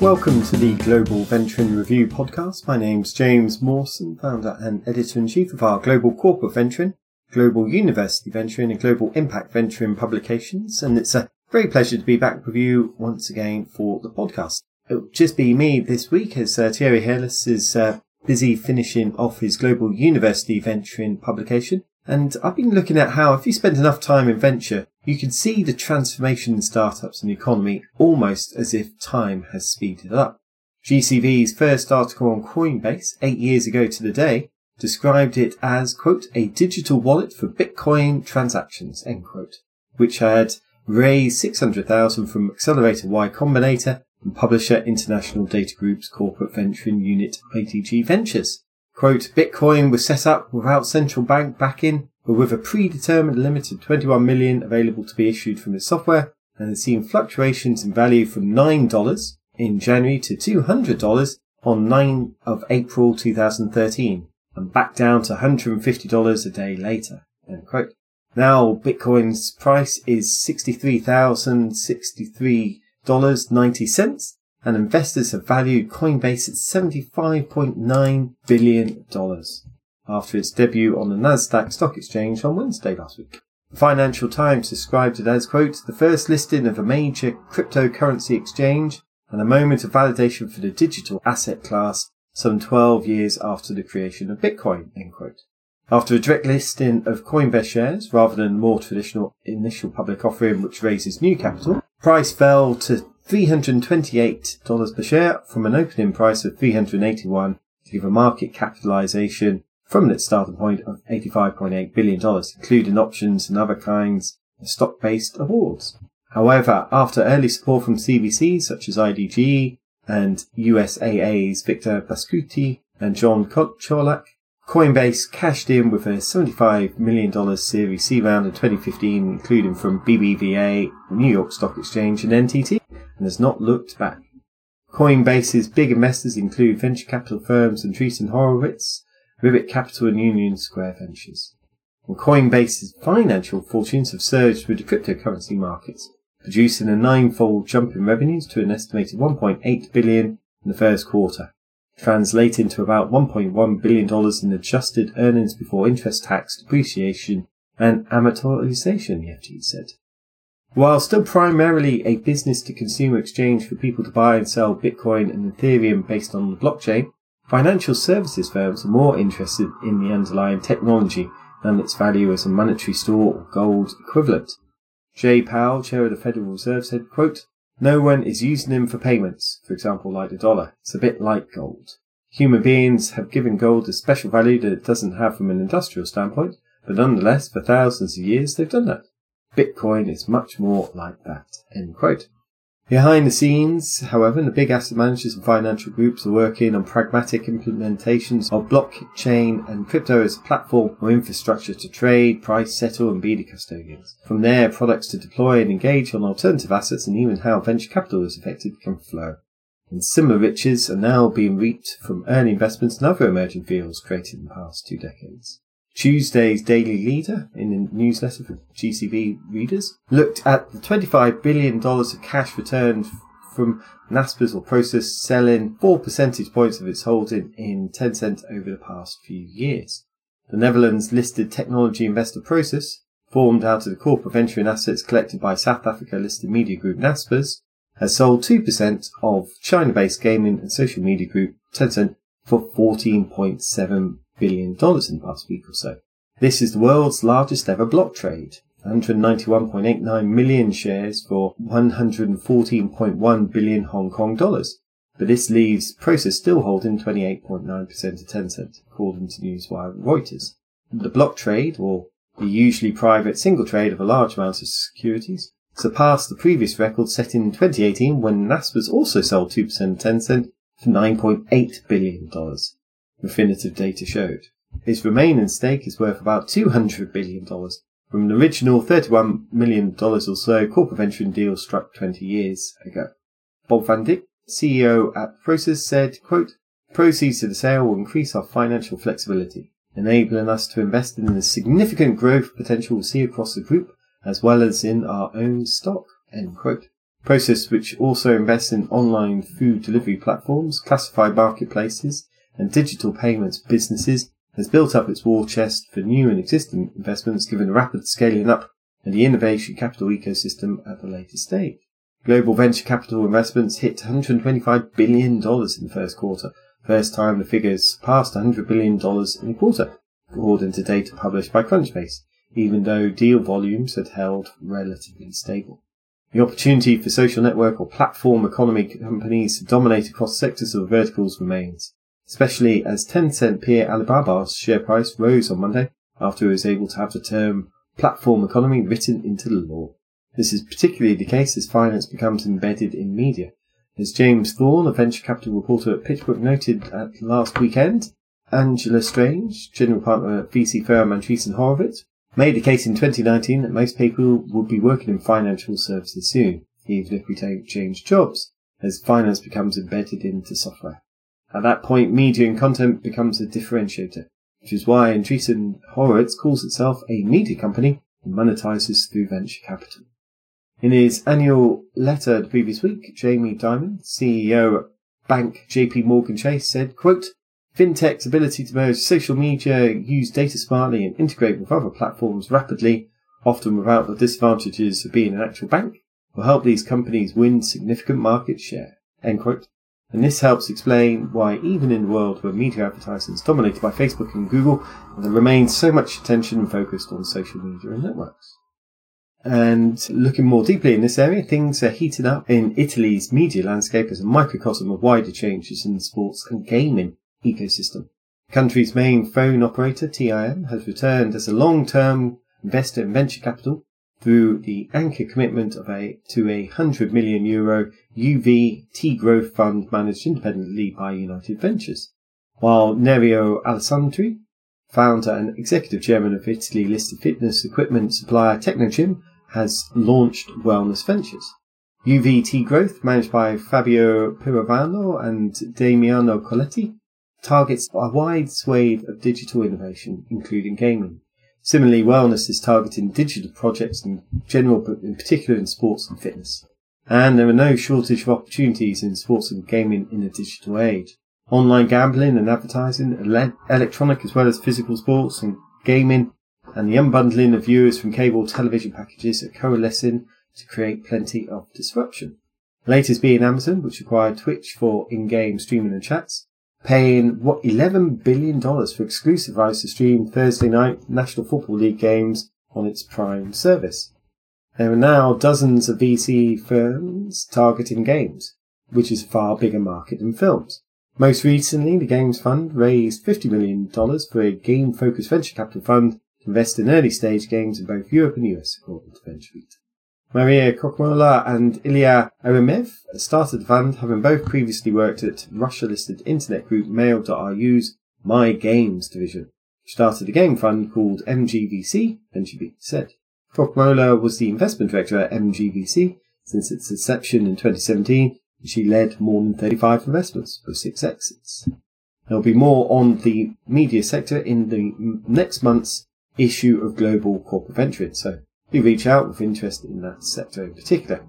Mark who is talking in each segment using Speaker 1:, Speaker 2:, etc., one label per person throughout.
Speaker 1: Welcome to the Global Venturing Review podcast. My name's James Mawson, founder and editor in chief of our Global Corporate Venturing, Global University Venturing and Global Impact Venturing publications. And it's a great pleasure to be back with you once again for the podcast. It'll just be me this week as uh, Thierry Heles is uh, busy finishing off his Global University Venturing publication. And I've been looking at how if you spend enough time in venture, you can see the transformation in startups and the economy almost as if time has speeded up. GCV's first article on Coinbase, eight years ago to the day, described it as, quote, a digital wallet for Bitcoin transactions, end quote, which had raised 600,000 from Accelerator Y Combinator and publisher International Data Group's corporate venturing unit IDG Ventures. Quote, Bitcoin was set up without central bank backing, but with a predetermined limit of 21 million available to be issued from its software, and has seen fluctuations in value from $9 in January to $200 on 9 of April 2013, and back down to $150 a day later. End quote. Now Bitcoin's price is $63,063.90 and investors have valued Coinbase at $75.9 billion after its debut on the Nasdaq Stock Exchange on Wednesday last week. The Financial Times described it as, quote, the first listing of a major cryptocurrency exchange and a moment of validation for the digital asset class some 12 years after the creation of Bitcoin, end quote. After a direct listing of Coinbase shares rather than more traditional initial public offering which raises new capital, price fell to $328 per share from an opening price of 381 to give a market capitalization from its starting point of $85.8 billion, including options and other kinds of stock-based awards. However, after early support from CVCs such as IDG and USAA's Victor Pascucci and John Kocholak, Coinbase cashed in with a $75 million Series C round in 2015, including from BBVA, New York Stock Exchange, and NTT, and has not looked back. Coinbase's big investors include venture capital firms Andreessen Horowitz, Ribbit Capital, and Union Square Ventures. And Coinbase's financial fortunes have surged with the cryptocurrency markets, producing a ninefold jump in revenues to an estimated 1.8 billion in the first quarter translating to about $1.1 billion in adjusted earnings before interest, tax, depreciation, and amortization, the FT said. While still primarily a business to consumer exchange for people to buy and sell Bitcoin and Ethereum based on the blockchain, financial services firms are more interested in the underlying technology than its value as a monetary store or gold equivalent. Jay Powell, chair of the Federal Reserve, said, quote, no one is using them for payments, for example, like the dollar. It's a bit like gold. Human beings have given gold a special value that it doesn't have from an industrial standpoint, but nonetheless, for thousands of years, they've done that. Bitcoin is much more like that. End quote. Behind the scenes, however, the big asset managers and financial groups are working on pragmatic implementations of blockchain and crypto as a platform or infrastructure to trade, price settle, and be the custodians. From there, products to deploy and engage on alternative assets and even how venture capital is affected can flow. And similar riches are now being reaped from early investments in other emerging fields created in the past two decades. Tuesday's Daily Leader, in a newsletter for GCV readers, looked at the $25 billion of cash returned from Naspers or Prosus selling 4 percentage points of its holding in Tencent over the past few years. The Netherlands listed technology investor Prosus, formed out of the corporate venture and assets collected by South Africa listed media group Naspers, has sold 2% of China-based gaming and social media group Tencent for 14.7 billion dollars in the past week or so. This is the world's largest ever block trade. 191.89 million shares for 114.1 billion Hong Kong dollars. But this leaves Prosus still holding 28.9% of Tencent, according to Newswire Reuters. The block trade, or the usually private single trade of a large amount of securities, surpassed the previous record set in 2018 when Naspers also sold 2% of Tencent for $9.8 billion. Refinitiv data showed. His remaining stake is worth about $200 billion from an original $31 million or so corporate venturing deal struck 20 years ago. Bob Van Dijk, CEO at Prosus, said, quote, Proceeds of the sale will increase our financial flexibility, enabling us to invest in the significant growth potential we see across the group as well as in our own stock. End quote. Prosus which also invests in online food delivery platforms, classified marketplaces, and digital payments businesses has built up its war chest for new and existing investments given the rapid scaling up and the innovation capital ecosystem at the later stage. Global venture capital investments hit $125 billion in the first quarter, first time the figures surpassed $100 billion in a quarter, according to data published by Crunchbase, even though deal volumes had held relatively stable. The opportunity for social network or platform economy companies to dominate across sectors or verticals remains, especially as Tencent peer Alibaba's share price rose on Monday after it was able to have the term platform economy written into the law. This is particularly the case as finance becomes embedded in media. As James Thorne, a venture capital reporter at PitchBook, noted at last weekend, Angela Strange, general partner at VC firm Andreessen Horowitz, made the case in 2019 that most people would be working in financial services soon, even if we don't change jobs, as finance becomes embedded into software. At that point, media and content becomes a differentiator, which is why Andreessen Horowitz calls itself a media company and monetizes through venture capital. In his annual letter the previous week, Jamie Dimon, CEO at bank JP Morgan Chase, said, quote, FinTech's ability to merge social media, use data smartly, and integrate with other platforms rapidly, often without the disadvantages of being an actual bank, will help these companies win significant market share. End quote. And this helps explain why, even in a world where media advertising is dominated by Facebook and Google, there remains so much attention focused on social media and networks. And looking more deeply in this area, things are heating up in Italy's media landscape as a microcosm of wider changes in the sports and gaming ecosystem. The country's main phone operator, TIM, has returned as a long-term investor in venture capital through the anchor commitment of a to a 100 million euro UVT growth fund managed independently by United Ventures. While Nerio Alessandri, founder and executive chairman of Italy listed fitness equipment supplier Technogym, has launched Wellness Ventures. UVT Growth, managed by Fabio Pirovano and Damiano Coletti, targets a wide swathe of digital innovation, including gaming. Similarly, Wellness is targeting digital projects in general, but in particular in sports and fitness. And there are no shortage of opportunities in sports and gaming in a digital age. Online gambling and advertising, ele- electronic as well as physical sports and gaming and the unbundling of viewers from cable television packages are coalescing to create plenty of disruption. Latest being Amazon, which acquired Twitch for in-game streaming and chats, paying what $11 billion for exclusive rights to stream Thursday night National Football League games on its Prime service. There are now dozens of VC firms targeting games, which is a far bigger market than films. Most recently, the Games Fund raised $50 million for a game-focused venture capital fund to invest in early stage games in both Europe and the US, according to VentureBeat. Maria Kochmola and Ilya Eremeev started the fund, having both previously worked at Russia-listed internet group Mail.ru's My Games division, which started a game fund called MGVC, VentureBeat said. Kochmola was the investment director at MGVC since its inception in 2017, and she led more than 35 investments for six exits. There'll be more on the media sector in the next month's issue of Global Corporate Venture. So do reach out with interest in that sector in particular.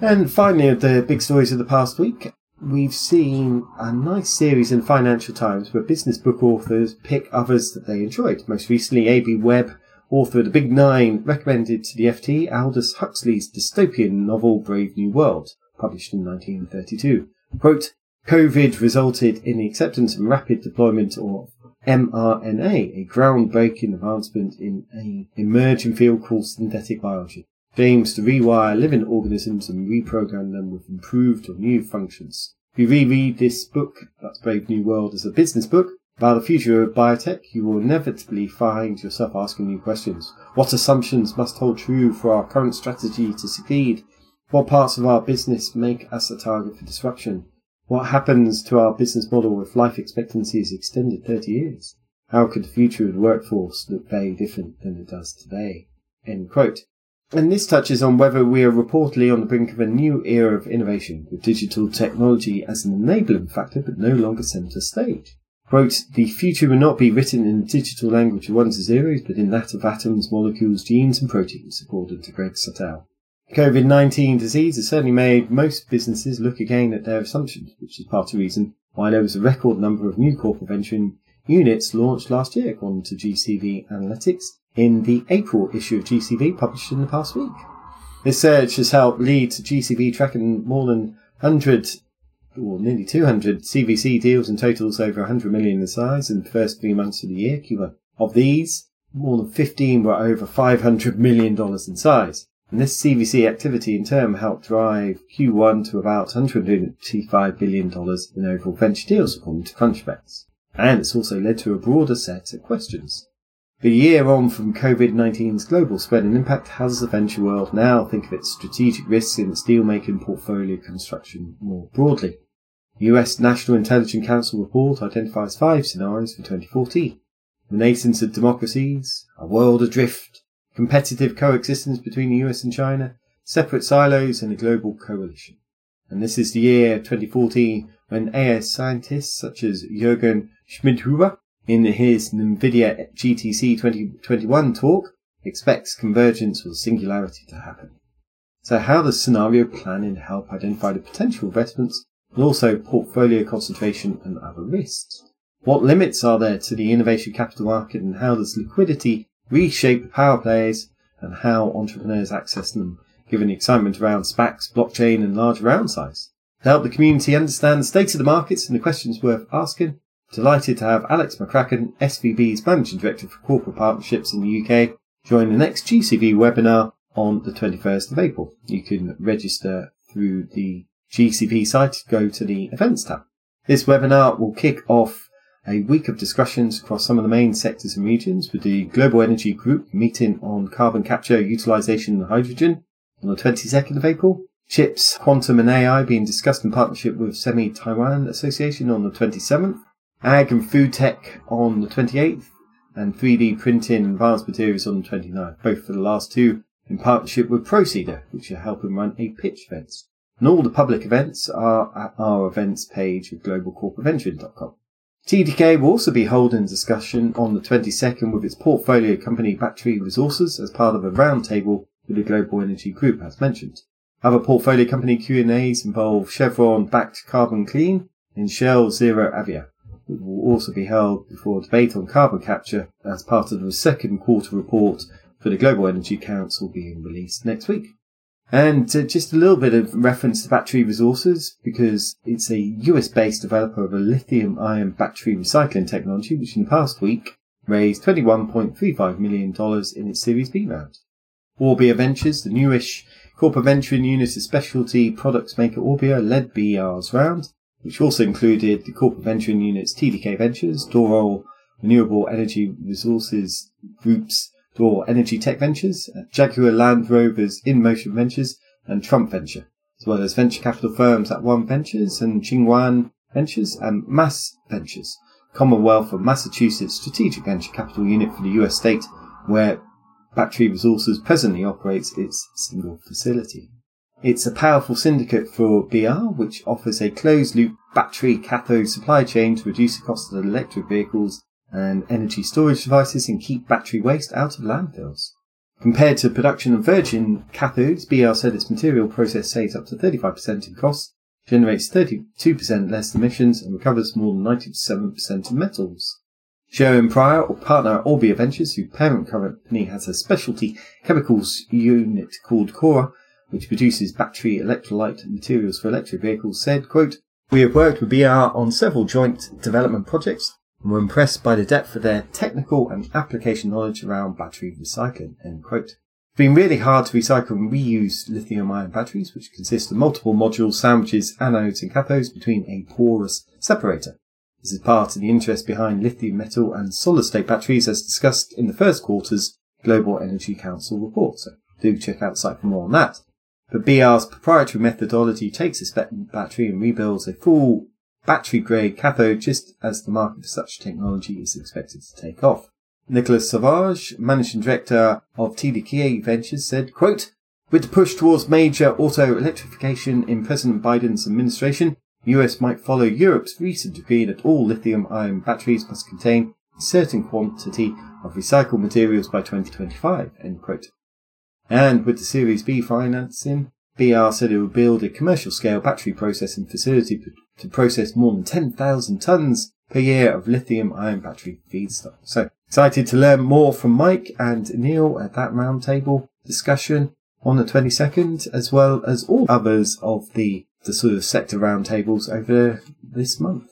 Speaker 1: And finally, of the big stories of the past week, we've seen a nice series in Financial Times where business book authors pick others that they enjoyed. Most recently, Amy Webb, author of The Big Nine, recommended to the FT Aldous Huxley's dystopian novel Brave New World, published in 1932. Quote, COVID resulted in the acceptance and rapid deployment of mRNA, a groundbreaking advancement in an emerging field called synthetic biology. It aims to rewire living organisms and reprogram them with improved or new functions. If you reread this book, that's Brave New World, as a business book about the future of biotech, you will inevitably find yourself asking new questions. What assumptions must hold true for our current strategy to succeed? What parts of our business make us a target for disruption? What happens to our business model if life expectancy is extended 30 years? How could the future of the workforce look very different than it does today? End quote. And this touches on whether we are reportedly on the brink of a new era of innovation, with digital technology as an enabling factor but no longer centre stage. Quote, the future will not be written in the digital language of ones and zeros, but in that of atoms, molecules, genes, and proteins, according to Greg Suttel. COVID-19 disease has certainly made most businesses look again at their assumptions, which is part of the reason why there was a record number of new corporate venture units launched last year, according to GCV Analytics, in the April issue of GCV published in the past week. This surge has helped lead to GCV tracking more than 100 or nearly 200 CVC deals and totals over 100 million in size in the first three months of the year, Of these, more than 15 were over $500 million in size. And this CVC activity in turn helped drive Q1 to about $185 billion in overall venture deals according to Crunchbase. And it's also led to a broader set of questions. A year on from COVID-19's global spread and impact, how does the venture world now think of its strategic risks in its deal-making portfolio construction more broadly? The US National Intelligence Council report identifies five scenarios for 2014. Renaissance of democracies, a world adrift, competitive coexistence between the US and China, separate silos, and a global coalition. And this is the year 2014 when AI scientists such as Jürgen Schmidhuber in his NVIDIA GTC 2021 talk expects convergence or singularity to happen. So how does scenario planning help identify the potential investments and also portfolio concentration and other risks? What limits are there to the innovation capital market and how does liquidity reshape power players and how entrepreneurs access them given the excitement around SPACs, blockchain and large round size? To help the community understand the state of the markets and the questions worth asking, Delighted to have Alex McCracken, SVB's Managing Director for Corporate Partnerships in the UK, join the next GCV webinar on the 21st of April. You can register through the GCV site, go to the Events tab. This webinar will kick off a week of discussions across some of the main sectors and regions with the Global Energy Group meeting on carbon capture, utilization and hydrogen on the 22nd of April. Chips, quantum and AI being discussed in partnership with Semi Taiwan Association on the 27th. Ag and Food Tech on the 28th, and 3D Printing and Advanced Materials on the 29th, both for the last two in partnership with Proceeder, which are helping run a pitch events. And all the public events are at our events page at globalcorporateventuring.com. TDK will also be holding discussion on the 22nd with its portfolio company Battery Resources as part of a roundtable with the Global Energy Group, as mentioned. Other portfolio company Q&As involve Chevron backed Carbon Clean and Shell Zero Avia It will also be held before a debate on carbon capture as part of the second quarter report for the Global Energy Council being released next week. And uh, just a little bit of reference to battery resources because it's a US based developer of a lithium ion battery recycling technology, which in the past week raised $21.35 million in its Series B round. Orbia Ventures, the newish corporate venturing unit of specialty products maker Orbia, led BR's round which also included the corporate venturing units TDK Ventures, Doral Renewable Energy Resources Group's Doral Energy Tech Ventures, uh, Jaguar Land Rover's InMotion Ventures, and TRUMPF Venture, as well as venture capital firms at One Ventures and Chingwan Ventures and Mass Ventures, Commonwealth of Massachusetts Strategic Venture Capital Unit for the US state, where Battery Resources presently operates its single facility. It's a powerful syndicate for BR, which offers a closed loop battery cathode supply chain to reduce the cost of electric vehicles and energy storage devices and keep battery waste out of landfills. Compared to production of virgin cathodes, BL said its material process saves up to 35% in costs, generates 32% less emissions, and recovers more than 97% of metals. Sharon Pryor, or partner at Orbia Ventures, whose parent company has a specialty chemicals unit called Koura, which produces battery electrolyte materials for electric vehicles, said, quote, We have worked with BR on several joint development projects and were impressed by the depth of their technical and application knowledge around battery recycling, end quote. It's been really hard to recycle and reuse lithium ion batteries, which consist of multiple modules, sandwiches, anodes, and cathodes between a porous separator. This is part of the interest behind lithium metal and solid state batteries as discussed in the first quarter's Global Energy Council report. So do check out the site for more on that. But BR's proprietary methodology takes spent battery and rebuilds a full battery grade cathode just as the market for such technology is expected to take off. Nicolas Sauvage, managing director of TDK Ventures, said, quote, with the push towards major auto electrification in President Biden's administration, US might follow Europe's recent decree that all lithium ion batteries must contain a certain quantity of recycled materials by 2025, end quote. And with the Series B financing, BR said it would build a commercial scale battery processing facility to process more than 10,000 tons per year of lithium ion battery feedstock. So excited to learn more from Mike and Neil at that roundtable discussion on the 22nd, as well as all others of the, the sort of sector roundtables over this month.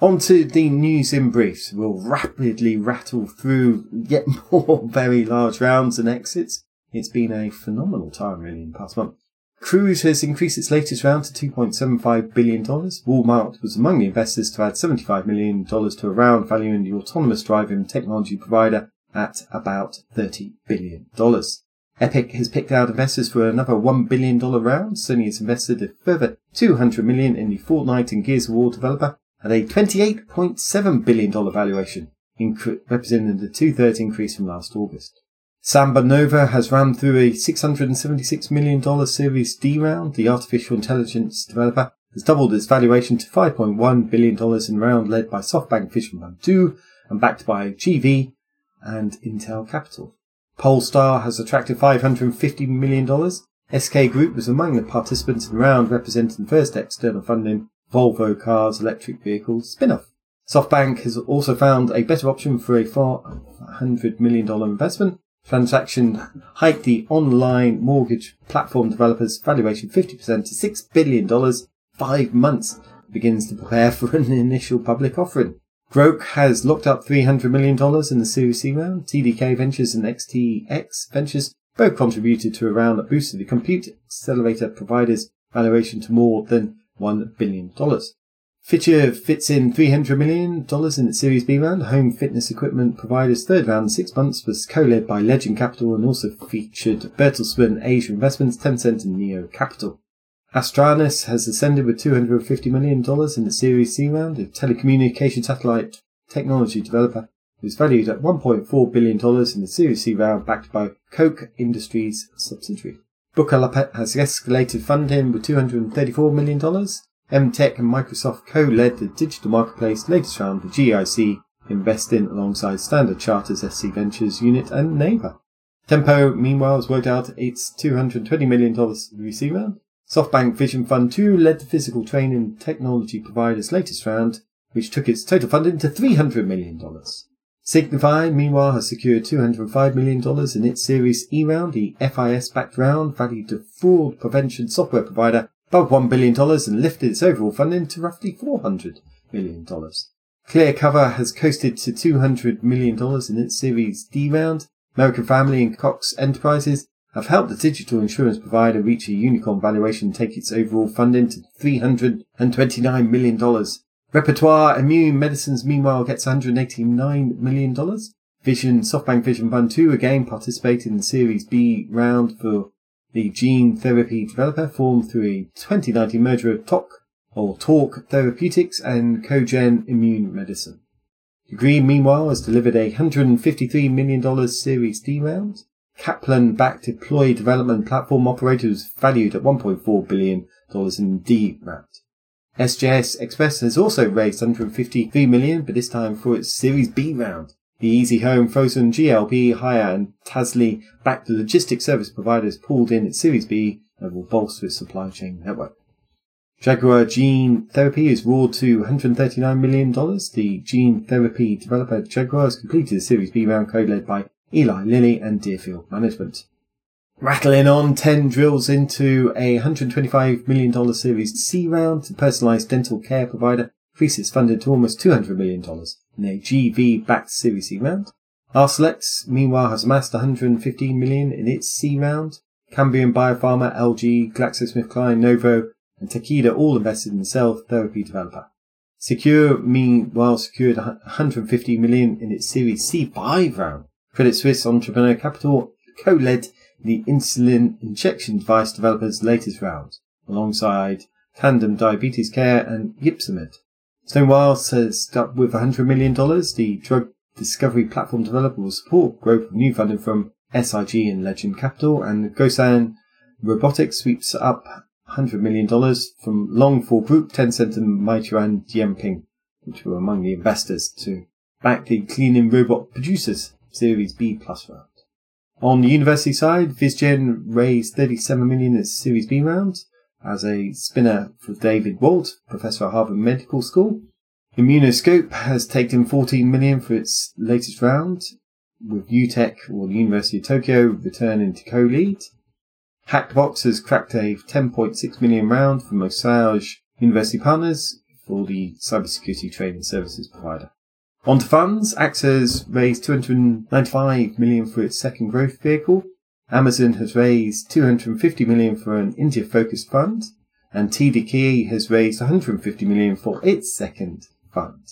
Speaker 1: On to the news in briefs. We'll rapidly rattle through yet more very large rounds and exits. It's been a phenomenal time really in the past month. Cruise has increased its latest round to $2.75 billion. Walmart was among the investors to add $75 million to a round valuing the autonomous driving technology provider at about $30 billion. Epic has picked out investors for another $1 billion round. Sony has invested a further 200 million in the Fortnite and Gears of War developer at a $28.7 billion valuation, representing the two-thirds increase from last August. SambaNova has ran through a $676 million Series D round. The artificial intelligence developer has doubled its valuation to $5.1 billion in round led by SoftBank Vision Fund 2 and backed by GV and Intel Capital. Polestar has attracted $550 million. SK Group was among the participants in round representing the first external funding Volvo Cars electric vehicle spin-off. SoftBank has also found a better option for a $400 million investment. Transaction hiked the online mortgage platform developers valuation 50% to $6 billion. Five months begins to prepare for an initial public offering. Groq has locked up $300 million in the Series C round. TDK Ventures and XTX Ventures both contributed to a round that boosted the compute accelerator provider's valuation to more than $1 billion. FITURE fits in $300 million in its Series B round. Home fitness equipment provider's third round six months was co-led by Legend Capital and also featured Bertelsmann Asia Investments, Tencent and Neo Capital. Astranis has ascended with $250 million in the Series C round. A telecommunication satellite technology developer is valued at $1.4 billion in the Series C round backed by Koch Industries subsidiary. Bukalapak has escalated funding with $234 million. Emtek and Microsoft co-led the digital marketplace latest round, the GIC, investing alongside Standard Chartered's SC Ventures unit and Naver. Tempo, meanwhile, has worked out its $220 million VC round. SoftBank Vision Fund 2 led the physical training technology provider's latest round, which took its total funding to $300 million. Signifyd, meanwhile, has secured $205 million in its Series E round, the FIS-backed round, valued to fraud prevention software provider above $1 billion and lifted its overall funding to roughly $400 million. Clearcover has coasted to $200 million in its Series D round. American Family and Cox Enterprises have helped the digital insurance provider reach a unicorn valuation and take its overall funding to $329 million. Repertoire Immune Medicines, meanwhile, gets $189 million. Vision, SoftBank Vision Fund 2 again participated in the Series B round for the gene therapy developer formed through a 2019 merger of TOC or Torque Therapeutics and Cogen Immune Medicine. Degree, meanwhile, has delivered a $153 million Series D round. Kaplan backed deploy development platform operators valued at $1.4 billion in D round. SJS Express has also raised 153 million, but this time for its Series B round. The Easy Home, Frozen, GLP, Hire, and Tasly backed the logistics service providers pulled in its Series B and will bolster its supply chain network. Jaguar Gene Therapy is roared to $139 million. The gene therapy developer Jaguar has completed a Series B round co led by Eli Lilly and Deerfield Management. Rattling on, 10 drills into a $125 million Series C round. The personalized dental care provider increases funded to almost $200 million in a GV-backed Series C round. Arcellx, meanwhile, has amassed 115 million in its C round. Cambium Biopharma, LG, GlaxoSmithKline, Novo, and Takeda all invested in the cell therapy developer. CeQur, meanwhile, secured $150 million in its Series C5 round. Credit Suisse Entrepreneur Capital co-led the insulin injection device developers' latest round, alongside Tandem Diabetes Care and Ypsomed. Stonewall says stuck with $100 million. The drug discovery platform developer will support growth of new funding from SIG and Legend Capital, and Gaussian Robotics sweeps up $100 million from Longfor Group, Tencent, and Meituan Dianping, which were among the investors to back the cleaning robot producers Series B plus round. On the university side, VizGen raised 37 million in Series B round as a spinner for David Walt, professor at Harvard Medical School. Immunoscope has taken 14 million for its latest round, with UTEC or the University of Tokyo returning to co-lead. Hackbox has cracked a 10.6 million round from Osage University Partners for the cybersecurity training services provider. On to funds, AXA raised 295 million for its second growth vehicle. Amazon has raised 250 million for an India-focused fund, and TDK has raised 150 million for its second fund.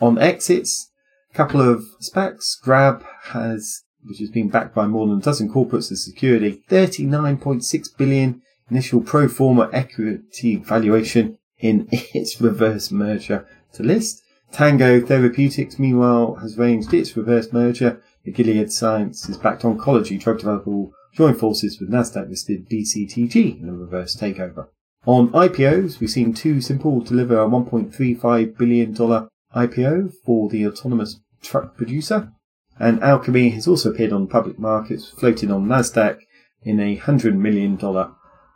Speaker 1: On exits, a couple of SPACs. Grab has, which has been backed by more than a dozen corporates as security, 39.6 billion initial pro forma equity valuation in its reverse merger to list. Tango Therapeutics, meanwhile, has arranged its reverse merger. The Gilead Sciences backed oncology drug developer will join forces with Nasdaq listed BCTG in a reverse takeover. On IPOs, we've seen TuSimple deliver a $1.35 billion IPO for the autonomous truck producer. And Alchemy has also appeared on public markets, floated on Nasdaq in a $100 million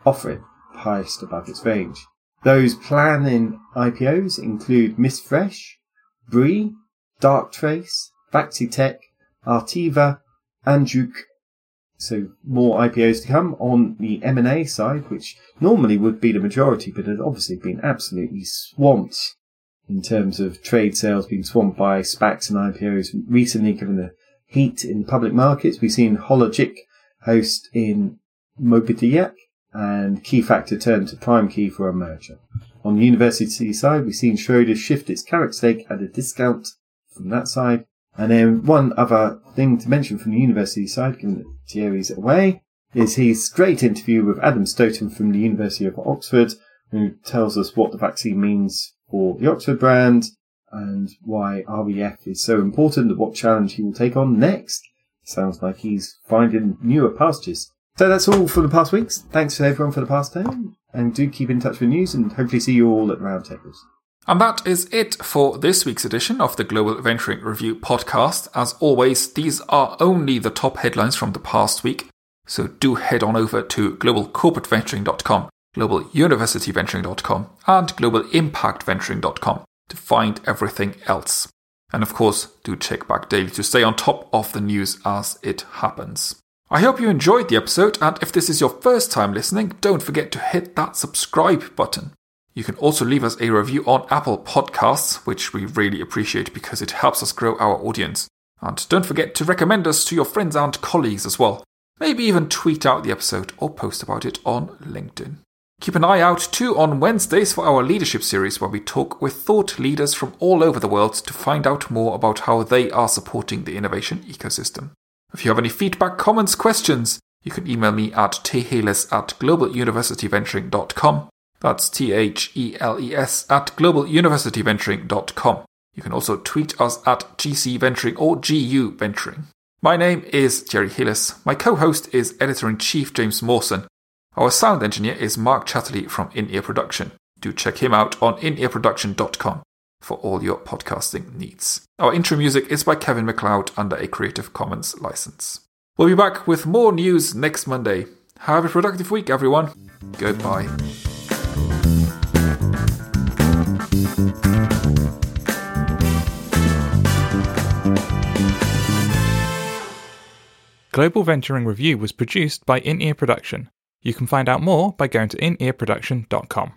Speaker 1: offering, highest above its range. Those planning IPOs include Miss Fresh, Brie, Darktrace, Vaccitech, Artiva, and Juke so more IPOs to come on the M&A side, which normally would be the majority, but has obviously been absolutely swamped in terms of trade sales being swamped by SPACs and IPOs recently, given the heat in public markets. We've seen Hologic host in Mobidiag and Keyfactor turn to Prime Key for a merger. On the university side, we've seen Schroeder shift its Carrick stake at a discount from that side. And then one other thing to mention from the university side, given that Thierry's away, is his great interview with Adam Stoten from the University of Oxford, who tells us what the vaccine means for the Oxford brand and why REF is so important and what challenge he will take on next. Sounds like he's finding newer pastures. So that's all for the past weeks. Thanks to everyone for the past time, and do keep in touch with news and hopefully see you all at roundtables.
Speaker 2: And that is it for this week's edition of the Global Venturing Review podcast. As always, these are only the top headlines from the past week, so do head on over to globalcorporateventuring.com, globaluniversityventuring.com, and globalimpactventuring.com to find everything else. And of course, do check back daily to stay on top of the news as it happens. I hope you enjoyed the episode, and if this is your first time listening, don't forget to hit that subscribe button. You can also leave us a review on Apple Podcasts, which we really appreciate because it helps us grow our audience. And don't forget to recommend us to your friends and colleagues as well. Maybe even tweet out the episode or post about it on LinkedIn. Keep an eye out too on Wednesdays for our leadership series where we talk with thought leaders from all over the world to find out more about how they are supporting the innovation ecosystem. If you have any feedback, comments, questions, you can email me at theles at globaluniversityventuring.com that's T H E L E S at globaluniversityventuring.com. You can also tweet us at GC Venturing or GU Venturing. My name is Thierry Heles. My co host is editor in chief James Mawson. Our sound engineer is Mark Chatterley from In Ear Production. Do check him out on inearproduction.com for all your podcasting needs. Our intro music is by Kevin MacLeod under a Creative Commons license. We'll be back with more news next Monday. Have a productive week, everyone. Goodbye.
Speaker 3: Global Venturing Review was produced by In Ear Production. You can find out more by going to inearproduction.com.